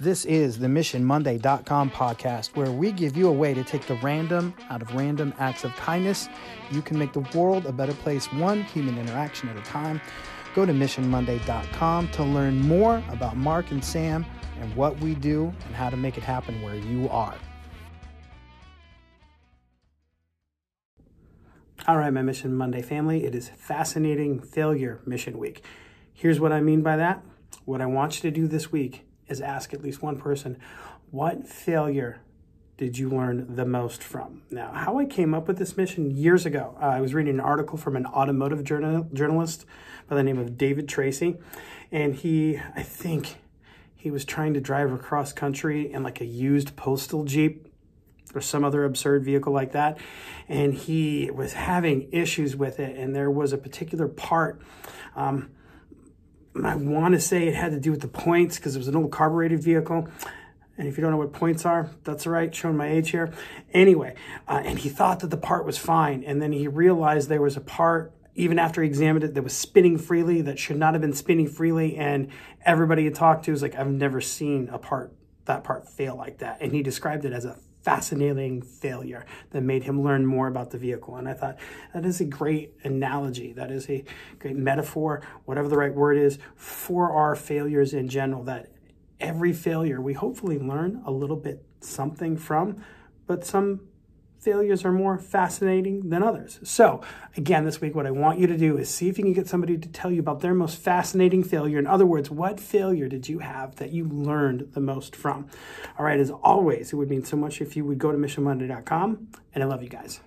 This is the MissionMonday.com podcast, where we give you a way to take the random out of random acts of kindness. You can make the world a better place, one human interaction at a time. Go to MissionMonday.com to learn more about Mark and Sam and what we do and how to make it happen where you are. All right, my Mission Monday family, it is Fascinating Failure Mission Week. Here's what I mean by that. What I want you to do this week is ask at least one person, what failure did you learn the most from? Now, how I came up with this mission years ago, uh, I was reading an article from an automotive journal, journalist by the name of David Tracy, and he, I think, he was trying to drive across country in like a used postal jeep or some other absurd vehicle like that, and he was having issues with it, and there was a particular part. Um, I want to say it had to do with the points because it was an old carbureted vehicle. And if you don't know what points are, that's all right, showing my age here. Anyway, uh, and he thought that the part was fine. And then he realized there was a part, even after he examined it, that was spinning freely that should not have been spinning freely. And everybody he talked to was like, I've never seen a part, that part fail like that. And he described it as a fascinating failure that made him learn more about the vehicle. And I thought that is a great analogy. That is a great metaphor, whatever the right word is, for our failures in general. That every failure we hopefully learn a little bit something from, but some failures are more fascinating than others. So, again, this week, what I want you to do is see if you can get somebody to tell you about their most fascinating failure. In other words, what failure did you have that you learned the most from? All right, as always, it would mean so much if you would go to missionmonday.com, and I love you guys.